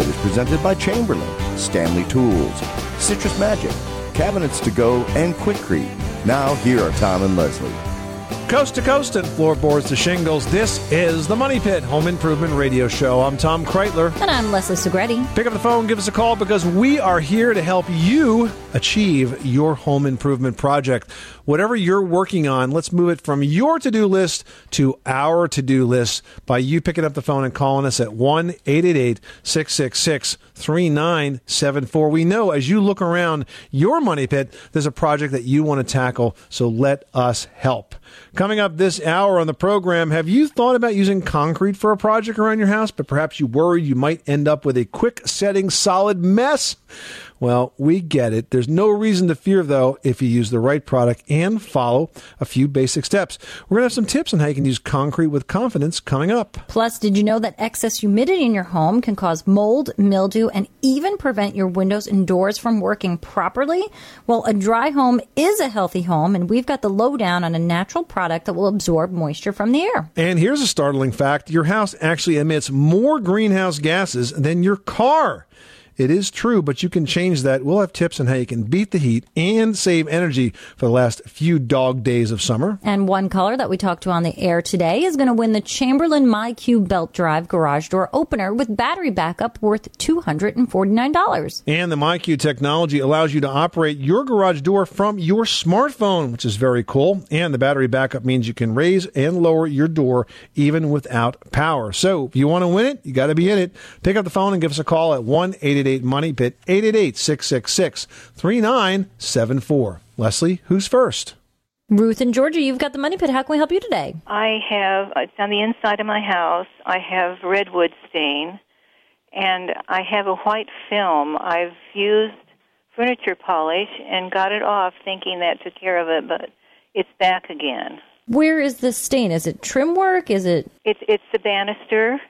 Pit is presented by Chamberlain, Stanley Tools, Citrus Magic, Cabinets to Go, and Quikrete. Now, here are Tom and Leslie. Coast to coast and floorboards to shingles, this is the Money Pit Home Improvement Radio Show. I'm Tom Kraeutler. And I'm Leslie Segrete. Pick up the phone, give us a call because we are here to help you achieve your home improvement project. Whatever you're working on, let's move it from your to do list to our to do list by you picking up the phone and calling us at 1 888 666 3974. We know as you look around your money pit, there's a project that you want to tackle, so let us help. Coming up this hour on the program, have you thought about using concrete for a project around your house, but perhaps you worried you might end up with a quick setting solid mess? Well, we get it. There's no reason to fear, though, if you use the right product and follow a few basic steps. We're going to have some tips on how you can use concrete with confidence coming up. Plus, did you know that excess humidity in your home can cause mold, mildew, and even prevent your windows and doors from working properly? Well, a dry home is a healthy home, and we've got the lowdown on a natural product that will absorb moisture from the air. And here's a startling fact your house actually emits more greenhouse gases than your car. It is true, but you can change that. We'll have tips on how you can beat the heat and save energy for the last few dog days of summer. And one color that we talked to on the air today is going to win the Chamberlain MyQ belt drive garage door opener with battery backup worth $249. And the MyQ technology allows you to operate your garage door from your smartphone, which is very cool. And the battery backup means you can raise and lower your door even without power. So if you want to win it, you got to be in it. Pick up the phone and give us a call at 1 888 Money Pit, 888 666 3974. Leslie, who's first? Ruth and Georgia, you've got the money pit. How can we help you today? I have, it's on the inside of my house. I have redwood stain, and I have a white film. I've used furniture polish and got it off thinking that took care of it, but it's back again. Where is this stain? Is it trim work? Is it It's, it's the banister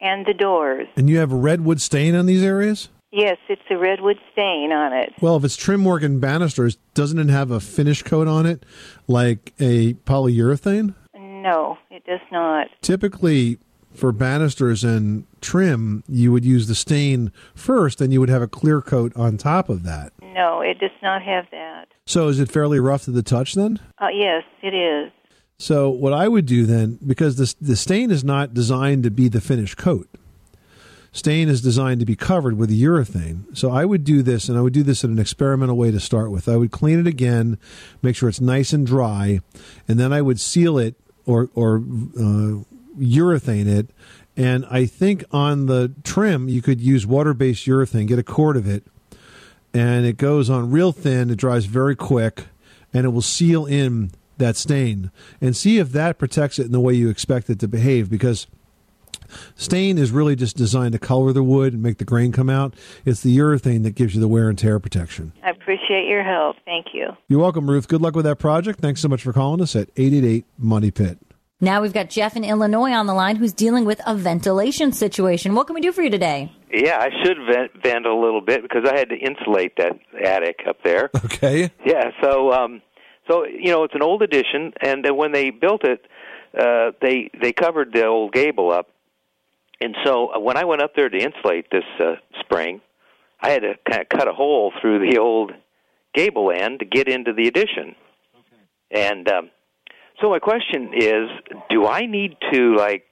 and the doors. And you have a redwood stain on these areas? Yes, it's a redwood stain on it. Well, if it's trim work and banisters, doesn't it have a finish coat on it like a polyurethane? No, it does not. Typically, for banisters and trim, you would use the stain first, and you would have a clear coat on top of that. No, it does not have that. So, is it fairly rough to the touch then? Uh, yes, it is. So, what I would do then, because the, the stain is not designed to be the finished coat, stain is designed to be covered with urethane. So, I would do this, and I would do this in an experimental way to start with. I would clean it again, make sure it's nice and dry, and then I would seal it or, or uh, urethane it. And I think on the trim, you could use water based urethane, get a quart of it, and it goes on real thin. It dries very quick, and it will seal in that stain. And see if that protects it in the way you expect it to behave. Because stain is really just designed to color the wood and make the grain come out. It's the urethane that gives you the wear and tear protection. I appreciate your help. Thank you. You're welcome, Ruth. Good luck with that project. Thanks so much for calling us at 888 Money Pit. Now we've got Jeff in Illinois on the line who's dealing with a ventilation situation. What can we do for you today? Yeah, I should vent, vent a little bit because I had to insulate that attic up there. Okay. Yeah, so um, so you know it's an old addition, and then when they built it, uh, they they covered the old gable up, and so uh, when I went up there to insulate this uh, spring, I had to kind of cut a hole through the old gable end to get into the addition. Okay. And um, so my question is, do I need to like?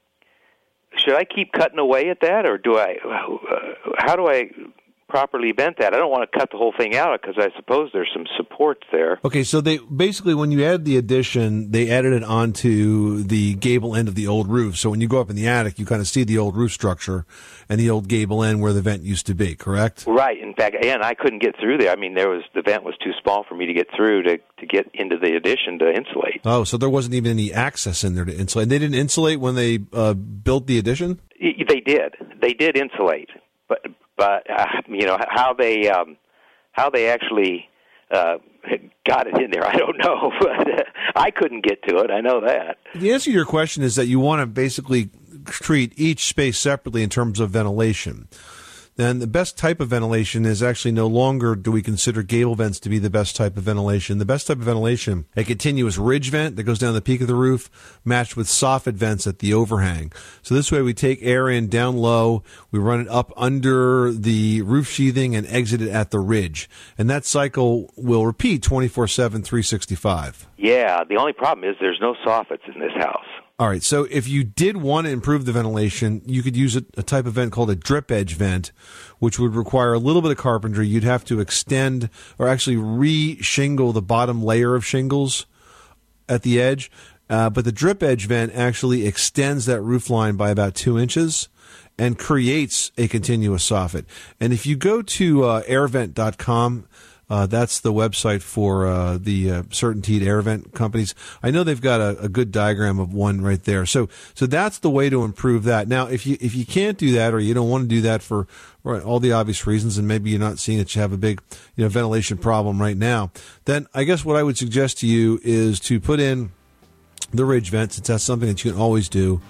Should I keep cutting away at that, or do I? Uh, how do I properly vent that? I don't want to cut the whole thing out because I suppose there's some supports there. Okay, so they basically when you add the addition, they added it onto the gable end of the old roof. So when you go up in the attic, you kind of see the old roof structure and the old gable end where the vent used to be. Correct? Right. In fact, and I couldn't get through there. I mean, there was the vent was too small for me to get through to to get into the addition to insulate. Oh, so there wasn't even any access in there to insulate. They didn't insulate when they uh, built the addition. They did. They did insulate, but but uh, you know how they um, how they actually uh, got it in there. I don't know, but I couldn't get to it. I know that. The answer to your question is that you want to basically treat each space separately in terms of ventilation. Then the best type of ventilation is actually no longer do we consider gable vents to be the best type of ventilation. The best type of ventilation, a continuous ridge vent that goes down the peak of the roof, matched with soffit vents at the overhang. So this way we take air in down low, we run it up under the roof sheathing and exit it at the ridge. And that cycle will repeat 24 7, 365. Yeah, the only problem is there's no soffits in this house. All right. So if you did want to improve the ventilation, you could use a, a, type of vent called a drip edge vent, which would require a little bit of carpentry. You'd have to extend or actually re shingle the bottom layer of shingles at the edge. Uh, but the drip edge vent actually extends that roof line by about two inches and creates a continuous soffit. And if you go to uh, airvent.com, uh, that's the website for uh, the uh, CertainTeed air vent companies. I know they've got a, a, good diagram of one right there. So, so that's the way to improve that. Now, if you if you can't do that or you don't want to do that for all the obvious reasons, and maybe you're not seeing that you have a big you know ventilation problem right now, then I guess what I would suggest to you is to put in the ridge vent, since that's something that you can always do.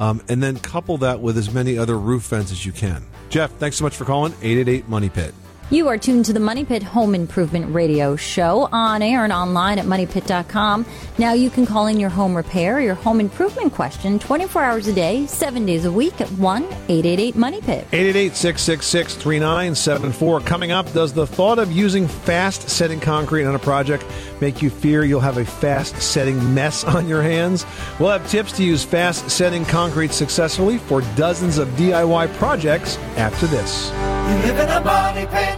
Um, and then couple that with as many other roof vents as you can. Jeff, thanks so much for calling 888 Money Pit. You are tuned to the Money Pit Home Improvement Radio Show on air and online at moneypit.com. Now you can call in your home repair, your home improvement question 24 hours a day, 7 days a week at 1 888 Money Pit. 888 666 3974. Coming up, does the thought of using fast setting concrete on a project make you fear you'll have a fast setting mess on your hands? We'll have tips to use fast setting concrete successfully for dozens of DIY projects after this. You live in a money pit.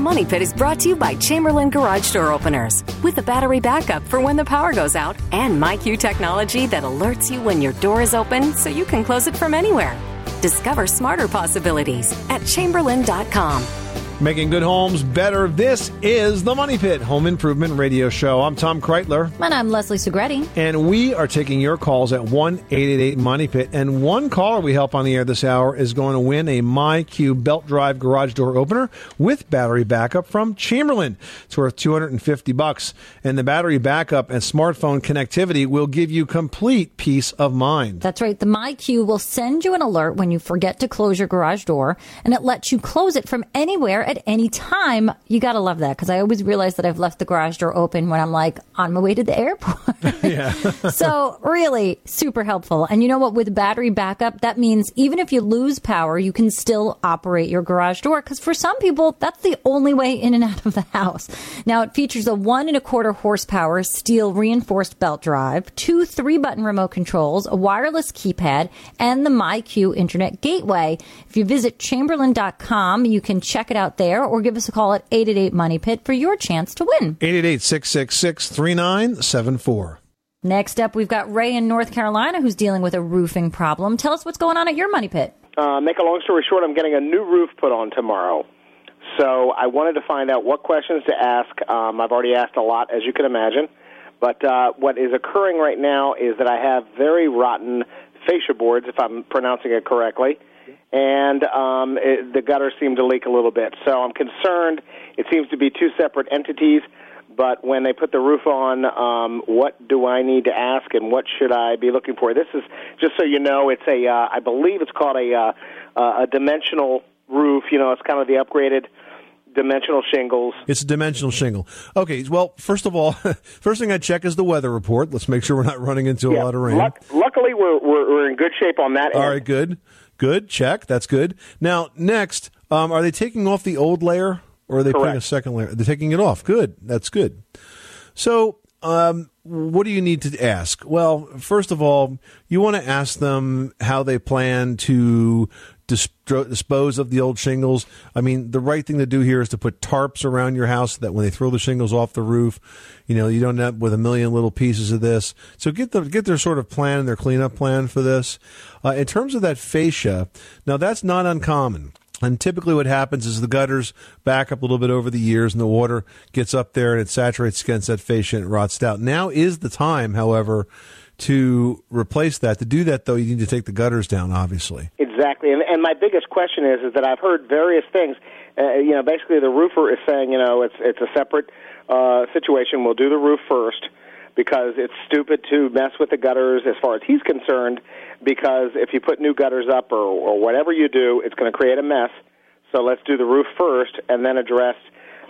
Money Pit is brought to you by Chamberlain Garage Door Openers with a battery backup for when the power goes out and MyQ technology that alerts you when your door is open so you can close it from anywhere. Discover smarter possibilities at chamberlain.com. Making good homes better. This is the Money Pit Home Improvement Radio Show. I'm Tom Kraeutler. And I'm Leslie Segrete. And we are taking your calls at 1 888 Money Pit. And one caller we help on the air this hour is going to win a MyQ belt drive garage door opener with battery backup from Chamberlain. It's worth 250 bucks. And the battery backup and smartphone connectivity will give you complete peace of mind. That's right. The MyQ will send you an alert when you forget to close your garage door, and it lets you close it from anywhere at any time. You got to love that because I always realize that I've left the garage door open when I'm like on my way to the airport. Yeah. so really super helpful. And you know what? With battery backup, that means even if you lose power, you can still operate your garage door. Because for some people, that's the only way in and out of the house. Now it features a one and a quarter horsepower steel reinforced belt drive, two three button remote controls, a wireless keypad, and the MyQ internet gateway. If you visit chamberlain.com, you can check it out there or give us a call at 888 Money Pit for your chance to win. 888 666 3974. Next up, we've got Ray in North Carolina who's dealing with a roofing problem. Tell us what's going on at your money pit. Uh, make a long story short, I'm getting a new roof put on tomorrow. So I wanted to find out what questions to ask. Um, I've already asked a lot, as you can imagine. But uh, what is occurring right now is that I have very rotten fascia boards, if I'm pronouncing it correctly, and um, it, the gutter seem to leak a little bit. So I'm concerned. It seems to be two separate entities. But when they put the roof on, um, what do I need to ask, and what should I be looking for? This is just so you know. It's a, uh, I believe it's called a uh, a dimensional roof. You know, it's kind of the upgraded dimensional shingles. It's a dimensional shingle. Okay, well, first of all, first thing I check is the weather report. Let's make sure we're not running into a lot of rain. Luck- luckily, we're, we're we're in good shape on that. All end. right, good. Good. Check. That's good. Now, next, um, are they taking off the old layer or are they putting a second layer? They're taking it off. Good. That's good. So, um, what do you need to ask? Well, first of all, you want to ask them how they plan to dispose of the old shingles. I mean, the right thing to do here is to put tarps around your house so that when they throw the shingles off the roof, you know, you don't end up with a million little pieces of this. So get the get their sort of plan, their cleanup plan for this. Uh, in terms of that fascia, now that's not uncommon. And typically, what happens is the gutters back up a little bit over the years, and the water gets up there and it saturates against that fascia and it rots out. Now is the time, however, to replace that. To do that, though, you need to take the gutters down, obviously. Exactly, and, and my biggest question is is that I've heard various things. uh, you know, basically the roofer is saying, you know, it's it's a separate uh, situation. We'll do the roof first because it's stupid to mess with the gutters as far as he's concerned. Because if you put new gutters up or or whatever you do, it's going to create a mess. So let's do the roof first and then address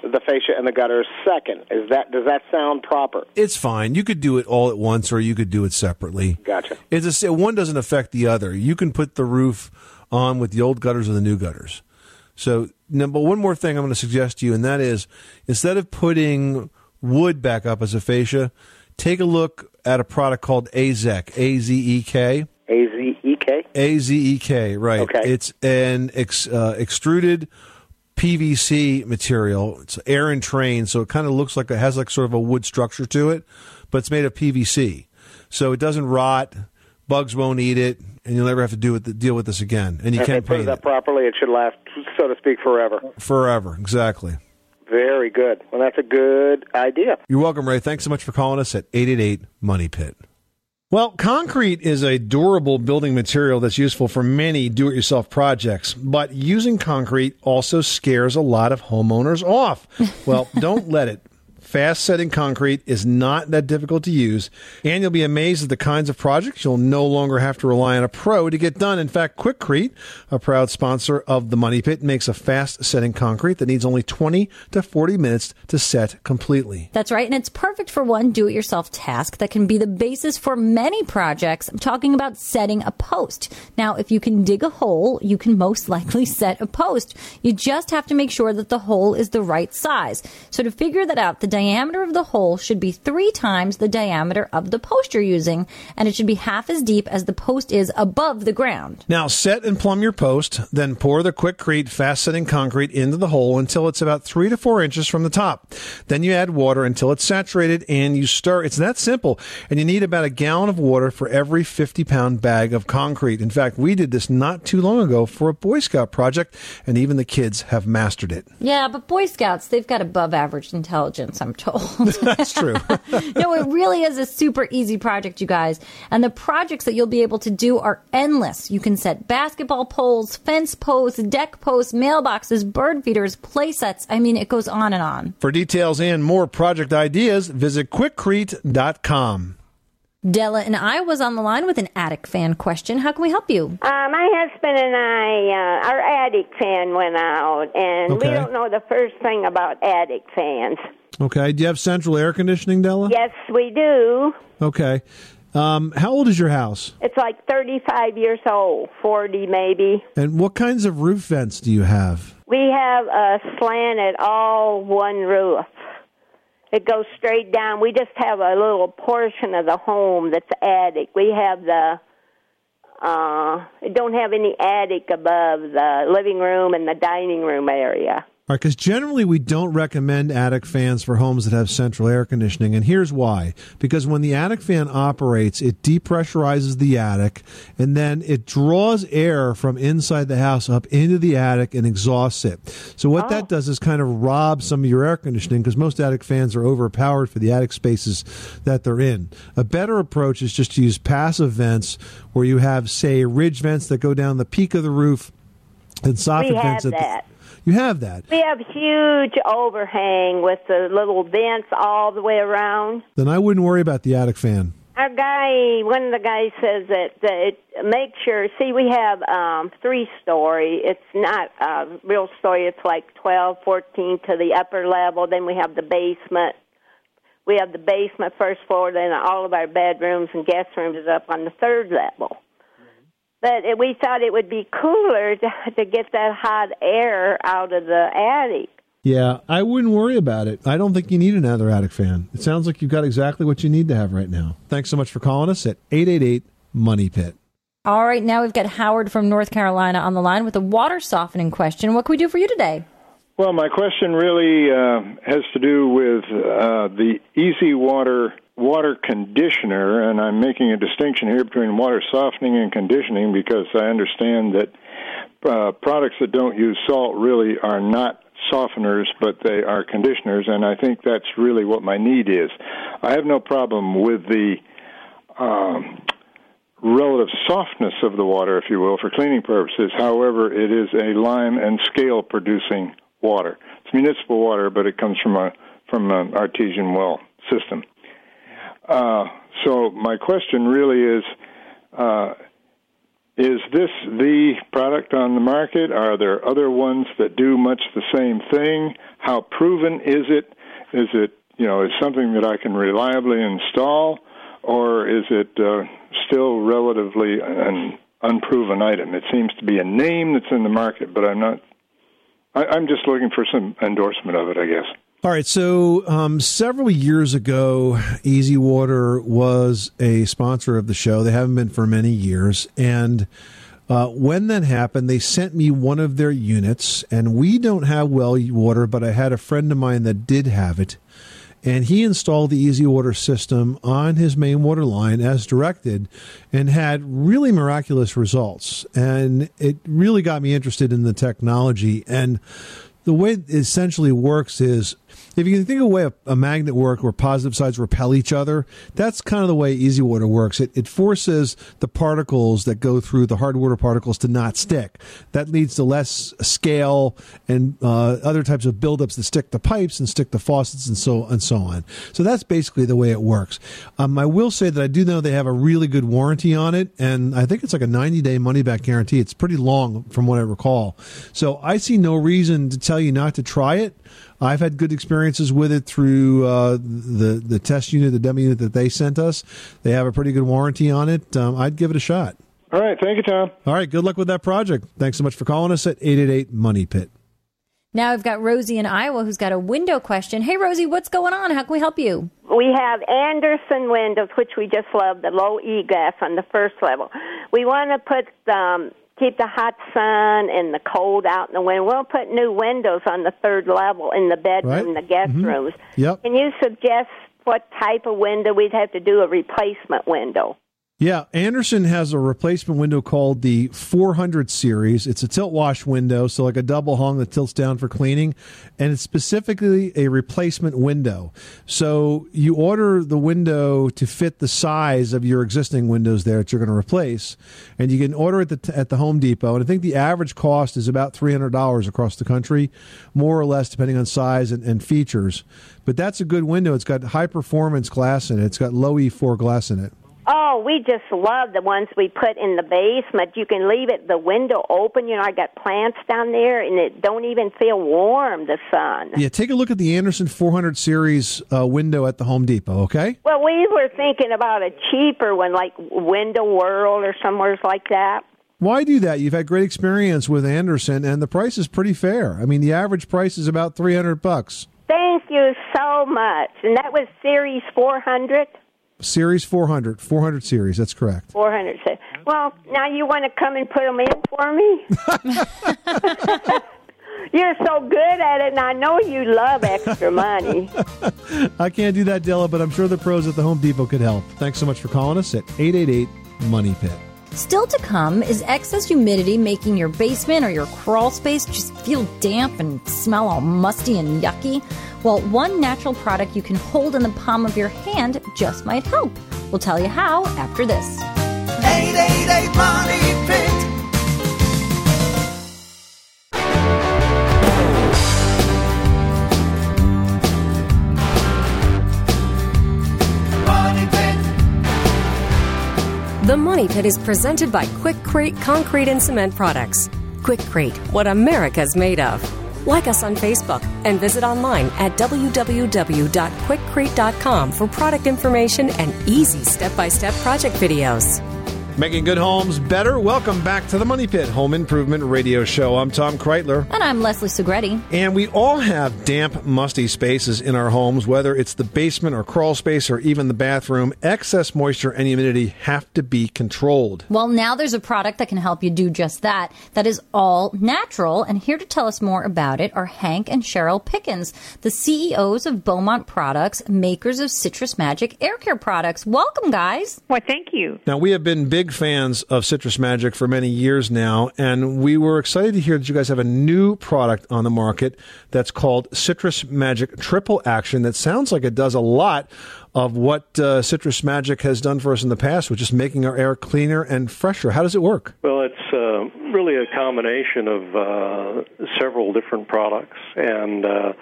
the fascia and the gutters second. Is that does that sound proper? It's fine. You could do it all at once, or you could do it separately. Gotcha. It's a, one doesn't affect the other. You can put the roof on with the old gutters or the new gutters. So, number one more thing I'm going to suggest to you, and that is instead of putting wood back up as a fascia, take a look at a product called Azek, A Z E K. A Z E K. A Z E K, right. Okay. It's an ex, uh, extruded PVC material. It's air entrained, so it kind of looks like it has like sort of a wood structure to it, but it's made of PVC. So it doesn't rot, bugs won't eat it, and you'll never have to do with deal with this again. And you If they can't put it it up properly, it should last, so to speak, forever. forever. Exactly. Very good. Well, that's a good idea. You're welcome, Ray. Thanks so much for calling us at 888 Money Pit. Well, concrete is a durable building material that's useful for many do it yourself projects, but using concrete also scares a lot of homeowners off. Well, don't let it. Fast setting concrete is not that difficult to use, and you'll be amazed at the kinds of projects you'll no longer have to rely on a pro to get done. In fact, Quikrete, a proud sponsor of the Money Pit, makes a fast setting concrete that needs only 20 to 40 minutes to set completely. That's right. And it's perfect for one do it yourself task that can be the basis for many projects. I'm talking about setting a post. Now, if you can dig a hole, you can most likely set a post. You just have to make sure that the hole is the right size. So to figure that out, the diameter of the hole should be three times the diameter of the post you're using, and it should be half as deep as the post is above the ground. Now set and plumb your post, then pour the Quikrete fast setting concrete into the hole until it's about three to four inches from the top. Then you add water until it's saturated and you stir. It's that simple. And you need about a gallon of water for every 50 pound bag of concrete. In fact, we did this not too long ago for a Boy Scout project, and even the kids have mastered it. Yeah, but Boy Scouts, they've got above average intelligence, I'm told. That's true. no, it really is a super easy project, you guys. And the projects that you'll be able to do are endless. You can set basketball poles, fence posts, deck posts, mailboxes, bird feeders, play sets. I mean, it goes on and on. For details and more project ideas, visit quikrete.com. Della and I was on the line with an attic fan question. How can we help you? Uh, my husband and I, uh, our attic fan went out, and Okay. we don't know the first thing about attic fans. Okay. Do you have central air conditioning, Della? Yes, we do. Okay. Um, how old is your house? It's like 35 years old, 40 maybe. And what kinds of roof vents do you have? We have a slanted all one roof. It goes straight down. We just have a little portion of the home that's attic. We have the uh don't have any attic above the living room and the dining room area. All right, because generally we don't recommend attic fans for homes that have central air conditioning, and here's why. Because when the attic fan operates, it depressurizes the attic, and then it draws air from inside the house up into the attic and exhausts it. So what that oh. does is kind of rob some of your air conditioning, because most attic fans are overpowered for the attic spaces that they're in. A better approach is just to use passive vents, where you have, say, ridge vents that go down the peak of the roof, and soffit vents at the- that. You have that. We have huge overhang with the little vents all the way around. then I wouldn't worry about the attic fan. Our guy, one of the guys says that, that it make sure. See, we have um, three story. It's not a real story. It's like twelve, fourteen to the upper level. Then we have the basement. We have the basement first floor. Then all of our bedrooms and guest rooms is up on the third level. But it, we thought it would be cooler to, to get that hot air out of the attic. Yeah, I wouldn't worry about it. I don't think you need another attic fan. It sounds like you've got exactly what you need to have right now. Thanks so much for calling us at 888 Money Pit. All right, now we've got Howard from North Carolina on the line with a water softening question. What can we do for you today? Well, my question really uh, has to do with uh, the Easy Water water conditioner, and I'm making a distinction here between water softening and conditioning because I understand that uh, products that don't use salt really are not softeners, but they are conditioners, and I think that's really what my need is. I have no problem with the um, relative softness of the water, if you will, for cleaning purposes. However, it is a lime and scale producing water. It's municipal water, but it comes from a from an artesian well system. Uh, so my question really is. Uh, is this the product on the market? Are there other ones that do much the same thing? How proven is it? Is it you know is something that I can reliably install, or is it uh, still relatively an unproven item? It seems to be a name that's in the market, but I'm not. I, I'm just looking for some endorsement of it, I guess. All right. So, um, several years ago, Easy Water was a sponsor of the show. They haven't been for many years. And uh, when that happened, they sent me one of their units. And we don't have well water, but I had a friend of mine that did have it. And he installed the Easy Water system on his main water line as directed and had really miraculous results. And it really got me interested in the technology. And the way it essentially works is if you can think of a way a, a magnet work where positive sides repel each other, that's kind of the way easy water works. It, it forces the particles that go through the hard water particles to not stick. That leads to less scale and uh, other types of buildups that stick to pipes and stick to faucets and so and so on. So that's basically the way it works. Um, I will say that I do know they have a really good warranty on it, and I think it's like a 90 day money back guarantee. It's pretty long from what I recall. So I see no reason to tell you not to try it. I've had good experiences with it through uh, the the test unit, the demo unit that they sent us. They have a pretty good warranty on it. Um, I'd give it a shot. All right, thank you, Tom. All right, good luck with that project. Thanks so much for calling us at 888 Money Pit. Now I've got Rosie in Iowa who's got a window question. Hey, Rosie, what's going on? How can we help you? We have Andersen windows, which we just love, the low E glass on the first level. We want to put um, keep the hot sun and the cold out in the window. We'll put new windows on the third level in the bedroom, Right. the guest Mhm. rooms. Yep. Can you suggest what type of window we'd have to do a replacement window? Yeah, Andersen has a replacement window called the 400 series. It's a tilt wash window, so like a double hung that tilts down for cleaning, and it's specifically a replacement window. So you order the window to fit the size of your existing windows there that you're going to replace, and you can order it at the, at the Home Depot. And I think the average cost is about $300 across the country, more or less, depending on size and, and features. But that's a good window. It's got high performance glass in it. It's got low E4 glass in it. Oh, we just love the ones we put in the basement. You can leave it the window open. You know, I got plants down there, and it don't even feel warm. The sun. Yeah, take a look at the Andersen 400 series uh, window at the Home Depot, okay? Well, we were thinking about a cheaper one, like Window World or somewhere like that. Why do that? You've had great experience with Andersen, and the price is pretty fair. I mean, the average price is about 300 bucks. Thank you so much. And that was Series 400. Series 400, 400 series, that's correct. 400. So- Well, now you want to come and put them in for me? You're so good at it, and I know you love extra money. I can't do that, Della, but I'm sure the pros at the Home Depot could help. Thanks so much for calling us at 888 Money Pit. Still to come is excess humidity making your basement or your crawl space just feel damp and smell all musty and yucky? Well, one natural product you can hold in the palm of your hand just might help. We'll tell you how after this. 888 Money Pit. The Money Pit is presented by Quikrete Concrete and Cement Products. Quikrete, what America's made of. Like us on Facebook and visit online at www.quikrete.com for product information and easy step by step project videos. Making good homes better. Welcome back to the Money Pit Home Improvement Radio Show. I'm Tom Kraeutler. And I'm Leslie Segrete. And we all have damp, musty spaces in our homes, whether it's the basement or crawl space or even the bathroom. Excess moisture and humidity have to be controlled. Well, now there's a product that can help you do just that. That is all natural. And here to tell us more about it are Hank and Cheryl Pickens, the CEOs of Beaumont Products, makers of Citrus Magic Air Care products. Welcome, guys. Well, thank you. Now, we have been big fans of Citrus Magic for many years now, and we were excited to hear that you guys have a new product on the market that's called Citrus Magic Triple Action that sounds like it does a lot of what uh, Citrus Magic has done for us in the past, which is making our air cleaner and fresher. How does it work? Well, it's uh, really a combination of uh, several different products and uh,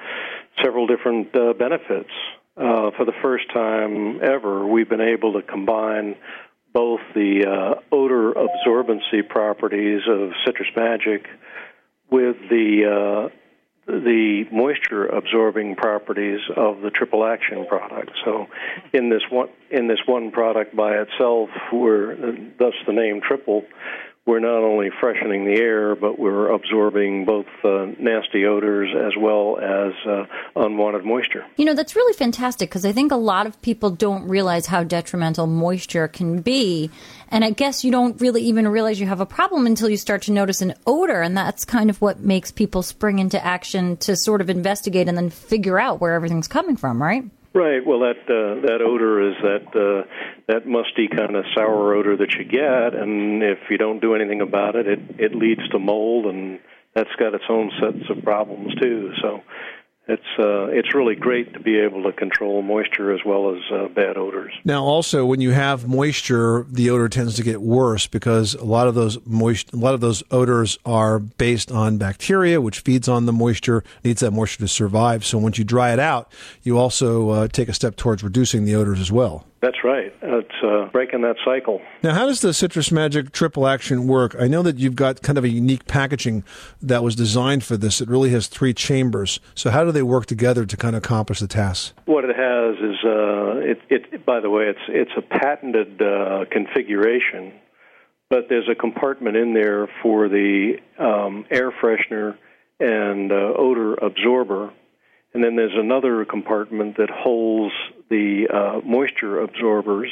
several different uh, benefits. Uh, for the first time ever, we've been able to combine both the uh, odor absorbency properties of Citrus Magic with the uh, the moisture absorbing properties of the triple action product. So in this one in this one product by itself, we're thus the name triple. We're not only freshening the air, but we're absorbing both uh, nasty odors as well as uh, unwanted moisture. You know, that's really fantastic because I think a lot of people don't realize how detrimental moisture can be. And I guess you don't really even realize you have a problem until you start to notice an odor. And that's kind of what makes people spring into action to sort of investigate and then figure out where everything's coming from, right? Right. Well, that uh, that odor is that uh, that musty kind of sour odor that you get, and if you don't do anything about it, it it leads to mold, and that's got its own sets of problems too. So it's uh, it's really great to be able to control moisture as well as uh, bad odors. Now, also, when you have moisture, the odor tends to get worse because a lot of those moist, a lot of those odors are based on bacteria, which feeds on the moisture, needs that moisture to survive. So, once you dry it out, you also uh, take a step towards reducing the odors as well. That's right. It's uh, breaking that cycle. Now, how does the Citrus Magic triple action work? I know that you've got kind of a unique packaging that was designed for this. It really has three chambers. So, how do they work together to kind of accomplish the task? What it has is, uh, it, it. By the way, it's it's a patented uh, configuration, but there's a compartment in there for the um, air freshener and uh, odor absorber, and then there's another compartment that holds the uh, moisture absorbers.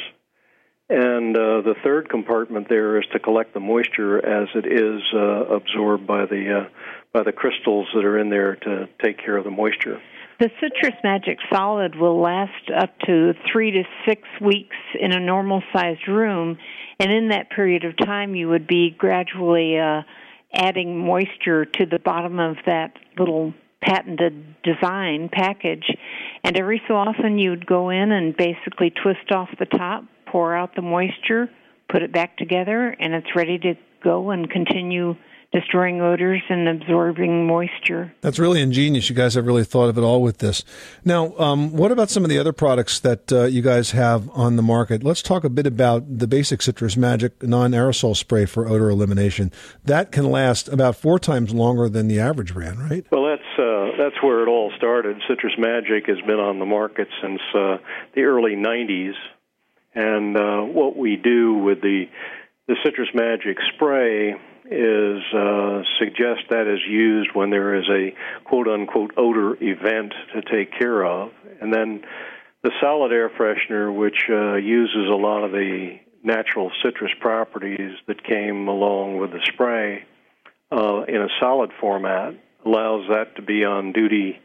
And uh, the third compartment there is to collect the moisture as it is uh, absorbed by the uh, by the crystals that are in there to take care of the moisture. The Citrus Magic Solid will last up to three to six weeks in a normal sized room, and in that period of time, you would be gradually uh, adding moisture to the bottom of that little patented design package. And every so often, you'd go in and basically twist off the top, pour out the moisture, put it back together, and it's ready to go and continue destroying odors and absorbing moisture. That's really ingenious. You guys have really thought of it all with this. Now, um, what about some of the other products that uh, you guys have on the market? Let's talk a bit about the basic Citrus Magic non aerosol spray for odor elimination. That can last about four times longer than the average brand, right? Well, that's uh, that's where it all started. Citrus Magic has been on the market since uh, the early '90s, and uh, what we do with the the Citrus Magic spray is uh, suggest that is used when there is a quote unquote odor event to take care of, and then the solid air freshener, which uh, uses a lot of the natural citrus properties that came along with the spray uh, in a solid format, allows that to be on duty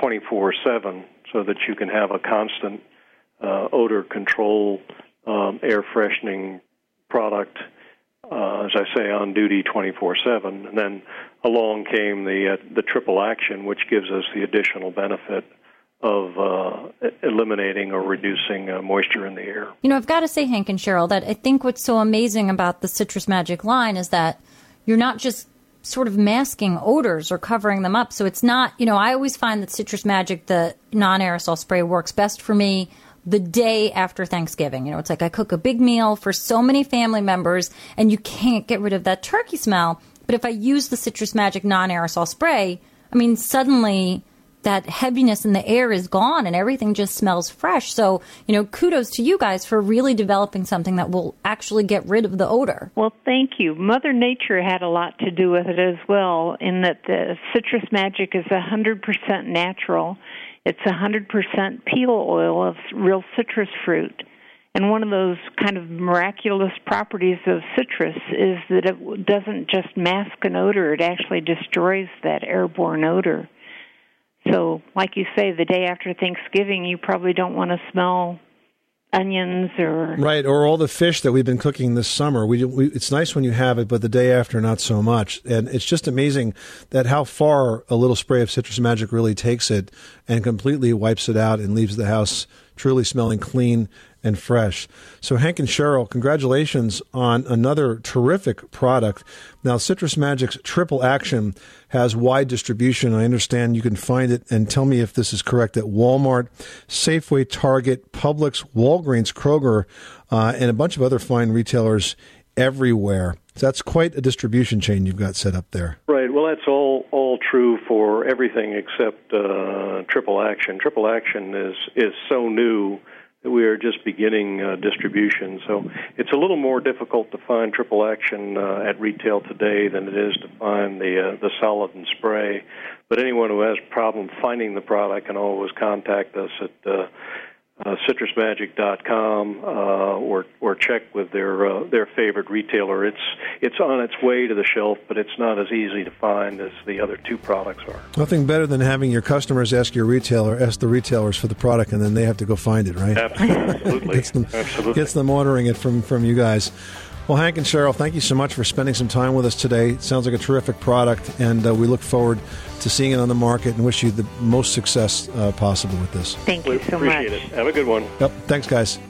twenty four seven, so that you can have a constant uh, odor control um, air freshening product uh, as I say, on duty 24/7. And then along came the uh, the triple action, which gives us the additional benefit of uh, eliminating or reducing uh, moisture in the air. You know, I've got to say, Hank and Cheryl, that I think what's so amazing about the Citrus Magic line is that you're not just sort of masking odors or covering them up. So it's not, you know, I always find that Citrus Magic, the non aerosol spray, works best for me the day after Thanksgiving. You know, it's like I cook a big meal for so many family members and you can't get rid of that turkey smell. But if I use the Citrus Magic non aerosol spray, I mean, suddenly that heaviness in the air is gone and everything just smells fresh. So, you know, kudos to you guys for really developing something that will actually get rid of the odor. Well, thank you. Mother Nature had a lot to do with it as well, in that the citrus magic is 100% natural. It's 100% peel oil of real citrus fruit. And one of those kind of miraculous properties of citrus is that it doesn't just mask an odor, it actually destroys that airborne odor. So, like you say, the day after Thanksgiving, you probably don't want to smell onions or right or all the fish that we've been cooking this summer. We, we, it's nice when you have it but the day after not so much. And it's just amazing that how far a little spray of citrus magic really takes it and completely wipes it out and leaves the house truly smelling clean and fresh. So, Hank and Cheryl, congratulations on another terrific product. Now, Citrus Magic's Triple Action has wide distribution. I understand you can find it, and tell me if this is correct, at Walmart, Safeway, Target, Publix, Walgreens, Kroger, uh, and a bunch of other fine retailers everywhere. So that's quite a distribution chain you've got set up there. Right. Well, that's all all true for everything except uh, triple action. Triple action is is so new that we are just beginning uh, distribution. So it's a little more difficult to find triple action uh, at retail today than it is to find the uh, the solid and spray. But anyone who has a problem finding the product can always contact us at. Uh, citrusmagic.com uh, or or check with their uh, their favorite retailer. It's it's on its way to the shelf, but it's not as easy to find as the other two products are. Nothing better than having your customers ask your retailer, ask the retailers for the product, and then they have to go find it, right? Absolutely, gets them, absolutely gets them ordering it from from you guys. Well, Hank and Cheryl, thank you so much for spending some time with us today. It sounds like a terrific product, and uh, we look forward to seeing it on the market and wish you the most success uh, possible with this. Thank we you so appreciate much. it. Have a good one. Yep. Thanks, guys.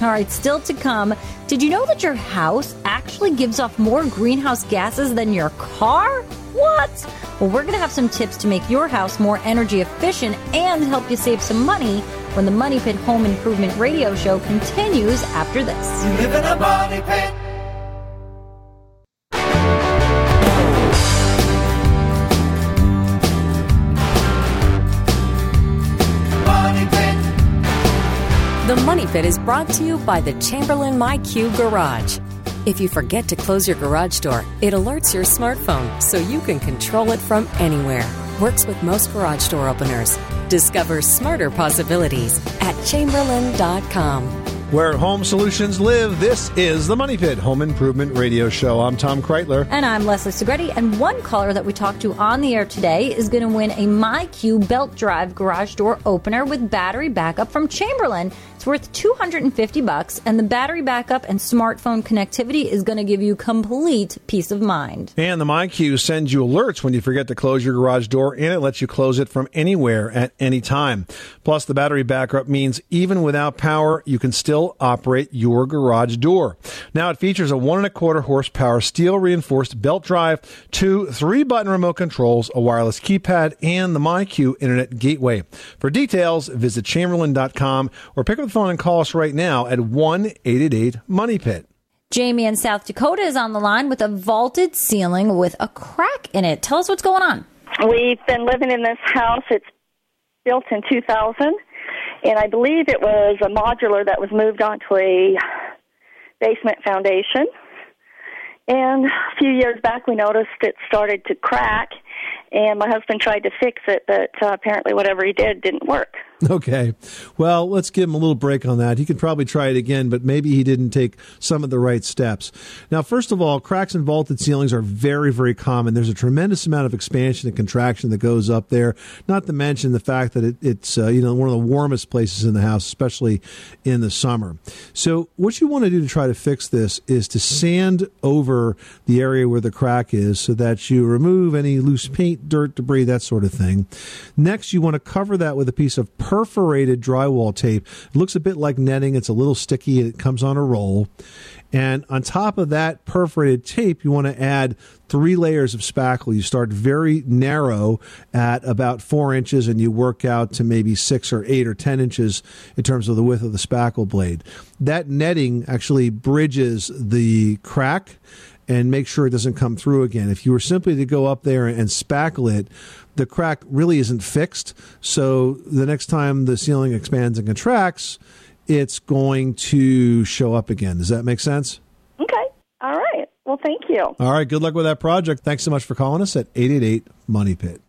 All right, still to come. Did you know that your house actually gives off more greenhouse gases than your car? What? Well, we're going to have some tips to make your house more energy efficient and help you save some money when the Money Pit Home Improvement Radio Show continues after this. The Money Pit is brought to you by the Chamberlain MyQ Garage. If you forget to close your garage door, it alerts your smartphone so you can control it from anywhere. Works with most garage door openers. Discover smarter possibilities at chamberlain.com. Where home solutions live, this is the Money Pit Home Improvement Radio Show. I'm Tom Kraeutler. And I'm Leslie Segrete. And one caller that we talked to on the air today is going to win a MyQ belt drive garage door opener with battery backup from Chamberlain. It's worth 250 bucks, and the battery backup and smartphone connectivity is going to give you complete peace of mind. And the MyQ sends you alerts when you forget to close your garage door, and it lets you close it from anywhere at any time. Plus, the battery backup means even without power, you can still operate your garage door. Now, it features a one and a quarter horsepower steel reinforced belt drive, two three button remote controls, a wireless keypad, and the MyQ Internet Gateway. For details, visit chamberlain.com or pick up phone and call us right now at 1 888 Money Pit. Jamie in South Dakota is on the line with a vaulted ceiling with a crack in it. Tell us what's going on. We've been living in this house. It's built in 2000, and I believe it was a modular that was moved onto a basement foundation. And a few years back, we noticed it started to crack, and my husband tried to fix it, but uh, apparently, whatever he did didn't work. Okay. Well, let's give him a little break on that. He could probably try it again, but maybe he didn't take some of the right steps. Now, first of all, cracks in vaulted ceilings are very, very common. There's a tremendous amount of expansion and contraction that goes up there, not to mention the fact that it, it's, uh, you know, one of the warmest places in the house, especially in the summer. So what you want to do to try to fix this is to sand over the area where the crack is so that you remove any loose paint, dirt, debris, that sort of thing. Next, you want to cover that with a piece of perforated drywall tape. It looks a bit like netting. It's a little sticky. It comes on a roll. And on top of that perforated tape, you want to add three layers of spackle. You start very narrow at about four inches and you work out to maybe six or eight or 10 inches in terms of the width of the spackle blade. That netting actually bridges the crack and make sure it doesn't come through again. If you were simply to go up there and spackle it, the crack really isn't fixed. So the next time the ceiling expands and contracts, it's going to show up again. Does that make sense? Okay. All right. Well, thank you. All right. Good luck with that project. Thanks so much for calling us at 888 Money Pit.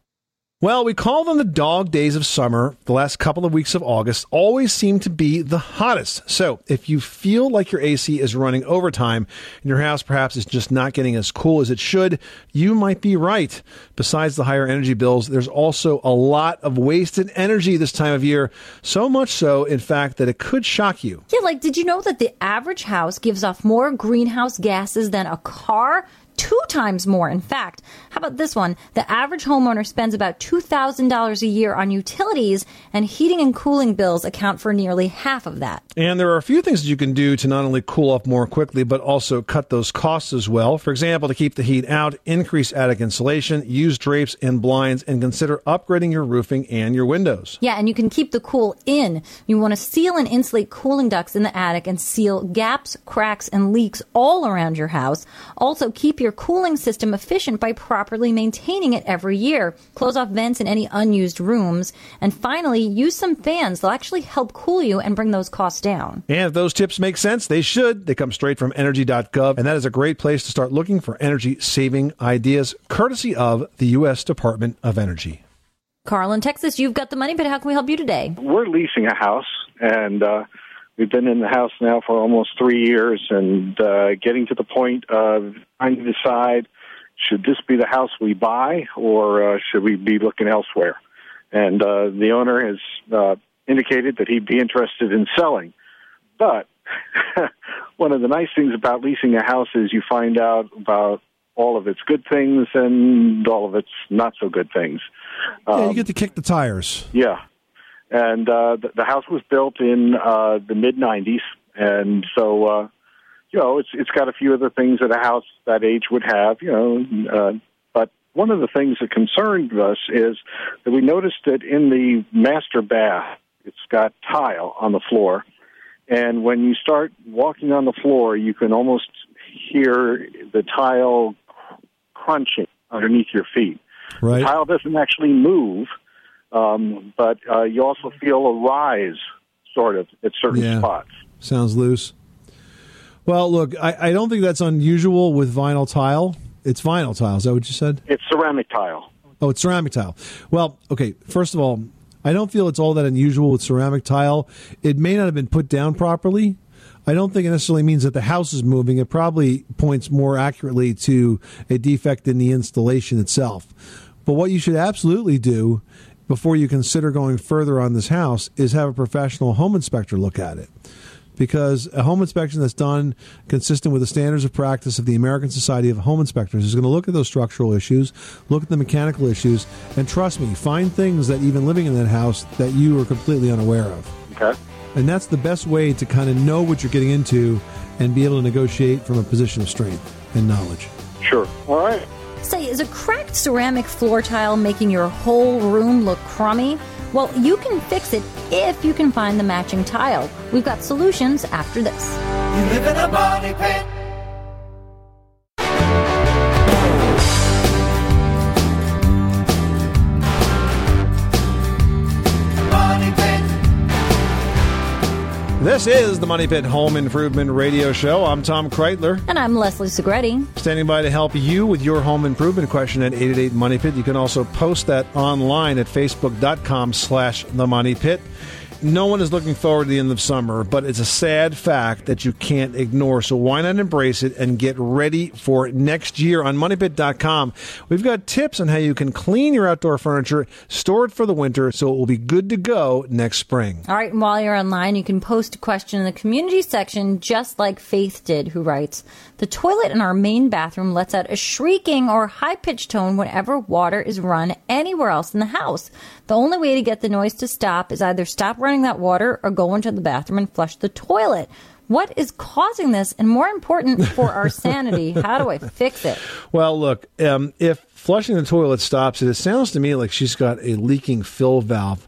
Well, we call them the dog days of summer. The last couple of weeks of August always seem to be the hottest. So, if you feel like your AC is running overtime and your house perhaps is just not getting as cool as it should, you might be right. Besides the higher energy bills, there's also a lot of wasted energy this time of year. So much so, in fact, that it could shock you. Yeah, like, did you know that the average house gives off more greenhouse gases than a car? Two times more. In fact, how about this one? The average homeowner spends about $2,000 a year on utilities, and heating and cooling bills account for nearly half of that. And there are a few things that you can do to not only cool off more quickly, but also cut those costs as well. For example, to keep the heat out, increase attic insulation, use drapes and blinds, and consider upgrading your roofing and your windows. Yeah, and you can keep the cool in. You want to seal and insulate cooling ducts in the attic and seal gaps, cracks, and leaks all around your house. Also, keep your cooling system efficient by properly maintaining it every year. Close off vents in any unused rooms. And finally, use some fans. They'll actually help cool you and bring those costs down. And if those tips make sense, they should. They come straight from energy.gov, and that is a great place to start looking for energy saving ideas, courtesy of the U.S. Department of Energy. Carl in Texas, you've got the money, but how can we help you today? We're leasing a house, and uh, we've been in the house now for almost three years, and uh, getting to the point of trying to decide should this be the house we buy, or uh, should we be looking elsewhere? And uh, the owner has uh, indicated that he'd be interested in selling, but one of the nice things about leasing a house is you find out about all of its good things and all of its not so good things. yeah, Um, you get to kick the tires. yeah, and uh, the, the house was built in uh, the mid '90s, and so uh, you know it's it's got a few of the things that a house that age would have. You know, uh, but one of the things that concerned us is that we noticed that in the master bath, it's got tile on the floor, and when you start walking on the floor, you can almost hear the tile crunching underneath your feet. Right. The tile doesn't actually move, um, but uh, you also feel a rise, sort of, at certain Yeah. spots. Sounds loose. Well, look, I, I don't think that's unusual with vinyl tile. It's vinyl tile. Is that what you said? It's ceramic tile. Oh, it's ceramic tile. Well, okay. First of all, I don't feel it's all that unusual with ceramic tile. It may not have been put down properly. I don't think it necessarily means that the house is moving. It probably points more accurately to a defect in the installation itself. But what you should absolutely do before you consider going further on this house is have a professional home inspector look at it because a home inspection that's done consistent with the standards of practice of the American Society of Home Inspectors is going to look at those structural issues, look at the mechanical issues, and trust me, find things that even living in that house that you are completely unaware of. Okay. And that's the best way to kind of know what you're getting into and be able to negotiate from a position of strength and knowledge. Sure. All right. Say, is a cracked ceramic floor tile making your whole room look crummy? Well, you can fix it if you can find the matching tile. We've got solutions after this. You live in a money pit. This is the Money Pit Home Improvement Radio Show. I'm Tom Kraeutler. And I'm Leslie Segrete. Standing by to help you with your home improvement question at 888 Money Pit. You can also post that online at facebook.com slash the Money Pit. No one is looking forward to the end of summer, but it's a sad fact that you can't ignore. So why not embrace it and get ready for next year on MoneyPit.com? We've got tips on how you can clean your outdoor furniture, store it for the winter, so it will be good to go next spring. All right, and while you're online, you can post a question in the community section, just like Faith did, who writes The toilet in our main bathroom lets out a shrieking or high pitched tone whenever water is run anywhere else in the house. The only way to get the noise to stop is either stop running that water or go into the bathroom and flush the toilet. What is causing this? And more important for our sanity, how do I fix it? Well, look, um, if flushing the toilet stops it, it sounds to me like she's got a leaking fill valve.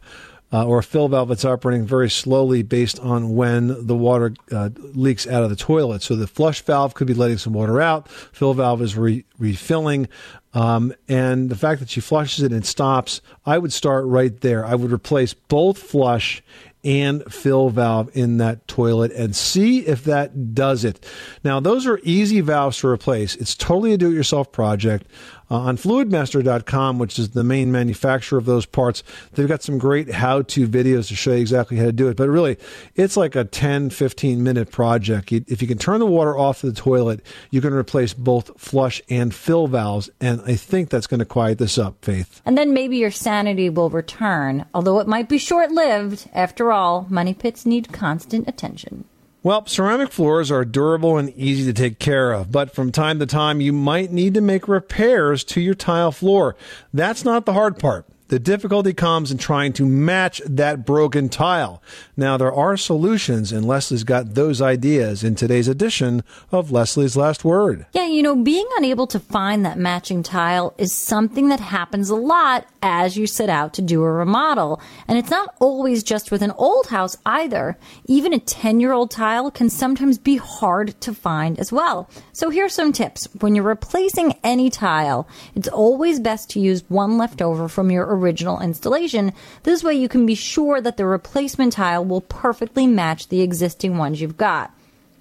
Uh, or a fill valve that's operating very slowly based on when the water uh, leaks out of the toilet. So the flush valve could be letting some water out. Fill valve is re- refilling. Um, and the fact that she flushes it and stops, I would start right there. I would replace both flush and fill valve in that toilet and see if that does it. Now, those are easy valves to replace. It's totally a do it yourself project. Uh, on fluidmaster.com, which is the main manufacturer of those parts, they've got some great how to videos to show you exactly how to do it. But really, it's like a 10, 15 minute project. If you can turn the water off the toilet, you can replace both flush and fill valves. And I think that's going to quiet this up, Faith. And then maybe your sanity will return, although it might be short lived. After all, money pits need constant attention. Well, ceramic floors are durable and easy to take care of, but from time to time you might need to make repairs to your tile floor. That's not the hard part. The difficulty comes in trying to match that broken tile. Now, there are solutions, and Leslie's got those ideas in today's edition of Leslie's Last Word. Yeah, you know, being unable to find that matching tile is something that happens a lot as you set out to do a remodel. And it's not always just with an old house either. Even a 10 year old tile can sometimes be hard to find as well. So here's some tips. When you're replacing any tile, it's always best to use one left over from your original installation. This way you can be sure that the replacement tile will perfectly match the existing ones you've got.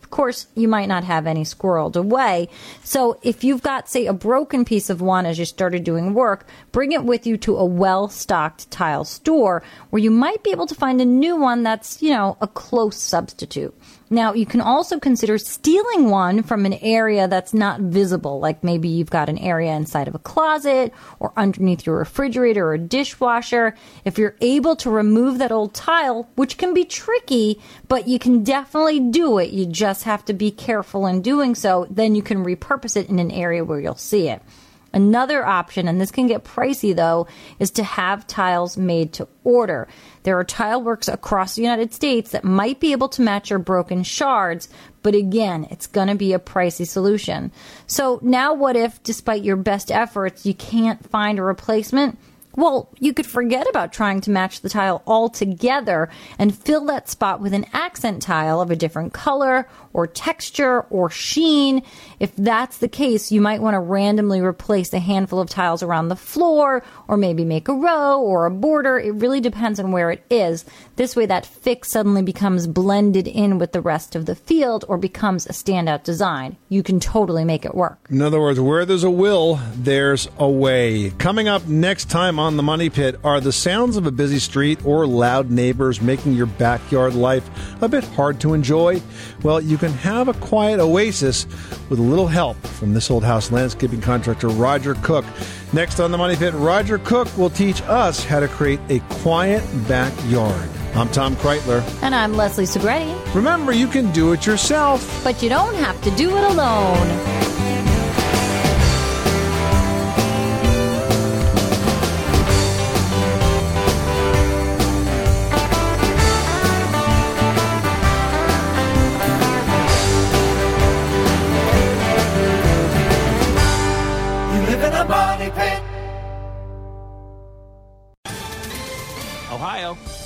Of course, you might not have any squirreled away. So if you've got, say, a broken piece of one as you started doing work, bring it with you to a well stocked tile store where you might be able to find a new one that's, you know, a close substitute. Now, you can also consider stealing one from an area that's not visible, like maybe you've got an area inside of a closet or underneath your refrigerator or dishwasher. If you're able to remove that old tile, which can be tricky, but you can definitely do it, you just have to be careful in doing so, then you can repurpose it in an area where you'll see it. Another option, and this can get pricey though, is to have tiles made to order. There are tile works across the United States that might be able to match your broken shards, but again, it's going to be a pricey solution. So now what if, despite your best efforts, you can't find a replacement? Well, you could forget about trying to match the tile altogether and fill that spot with an accent tile of a different color or texture or sheen. If that's the case, you might want to randomly replace a handful of tiles around the floor or maybe make a row or a border. It really depends on where it is. This way, that fix suddenly becomes blended in with the rest of the field or becomes a standout design. You can totally make it work. In other words, where there's a will, there's a way. Coming up next time on The Money Pit are the sounds of a busy street or loud neighbors making your backyard life a bit hard to enjoy? Well, you can have a quiet oasis with a little help from this old house landscaping contractor, Roger Cook. Next on The Money Pit, Roger Cook will teach us how to create a quiet backyard. I'm Tom Kraeutler. And I'm Leslie Segrete. Remember, you can do it yourself. But you don't have to do it alone.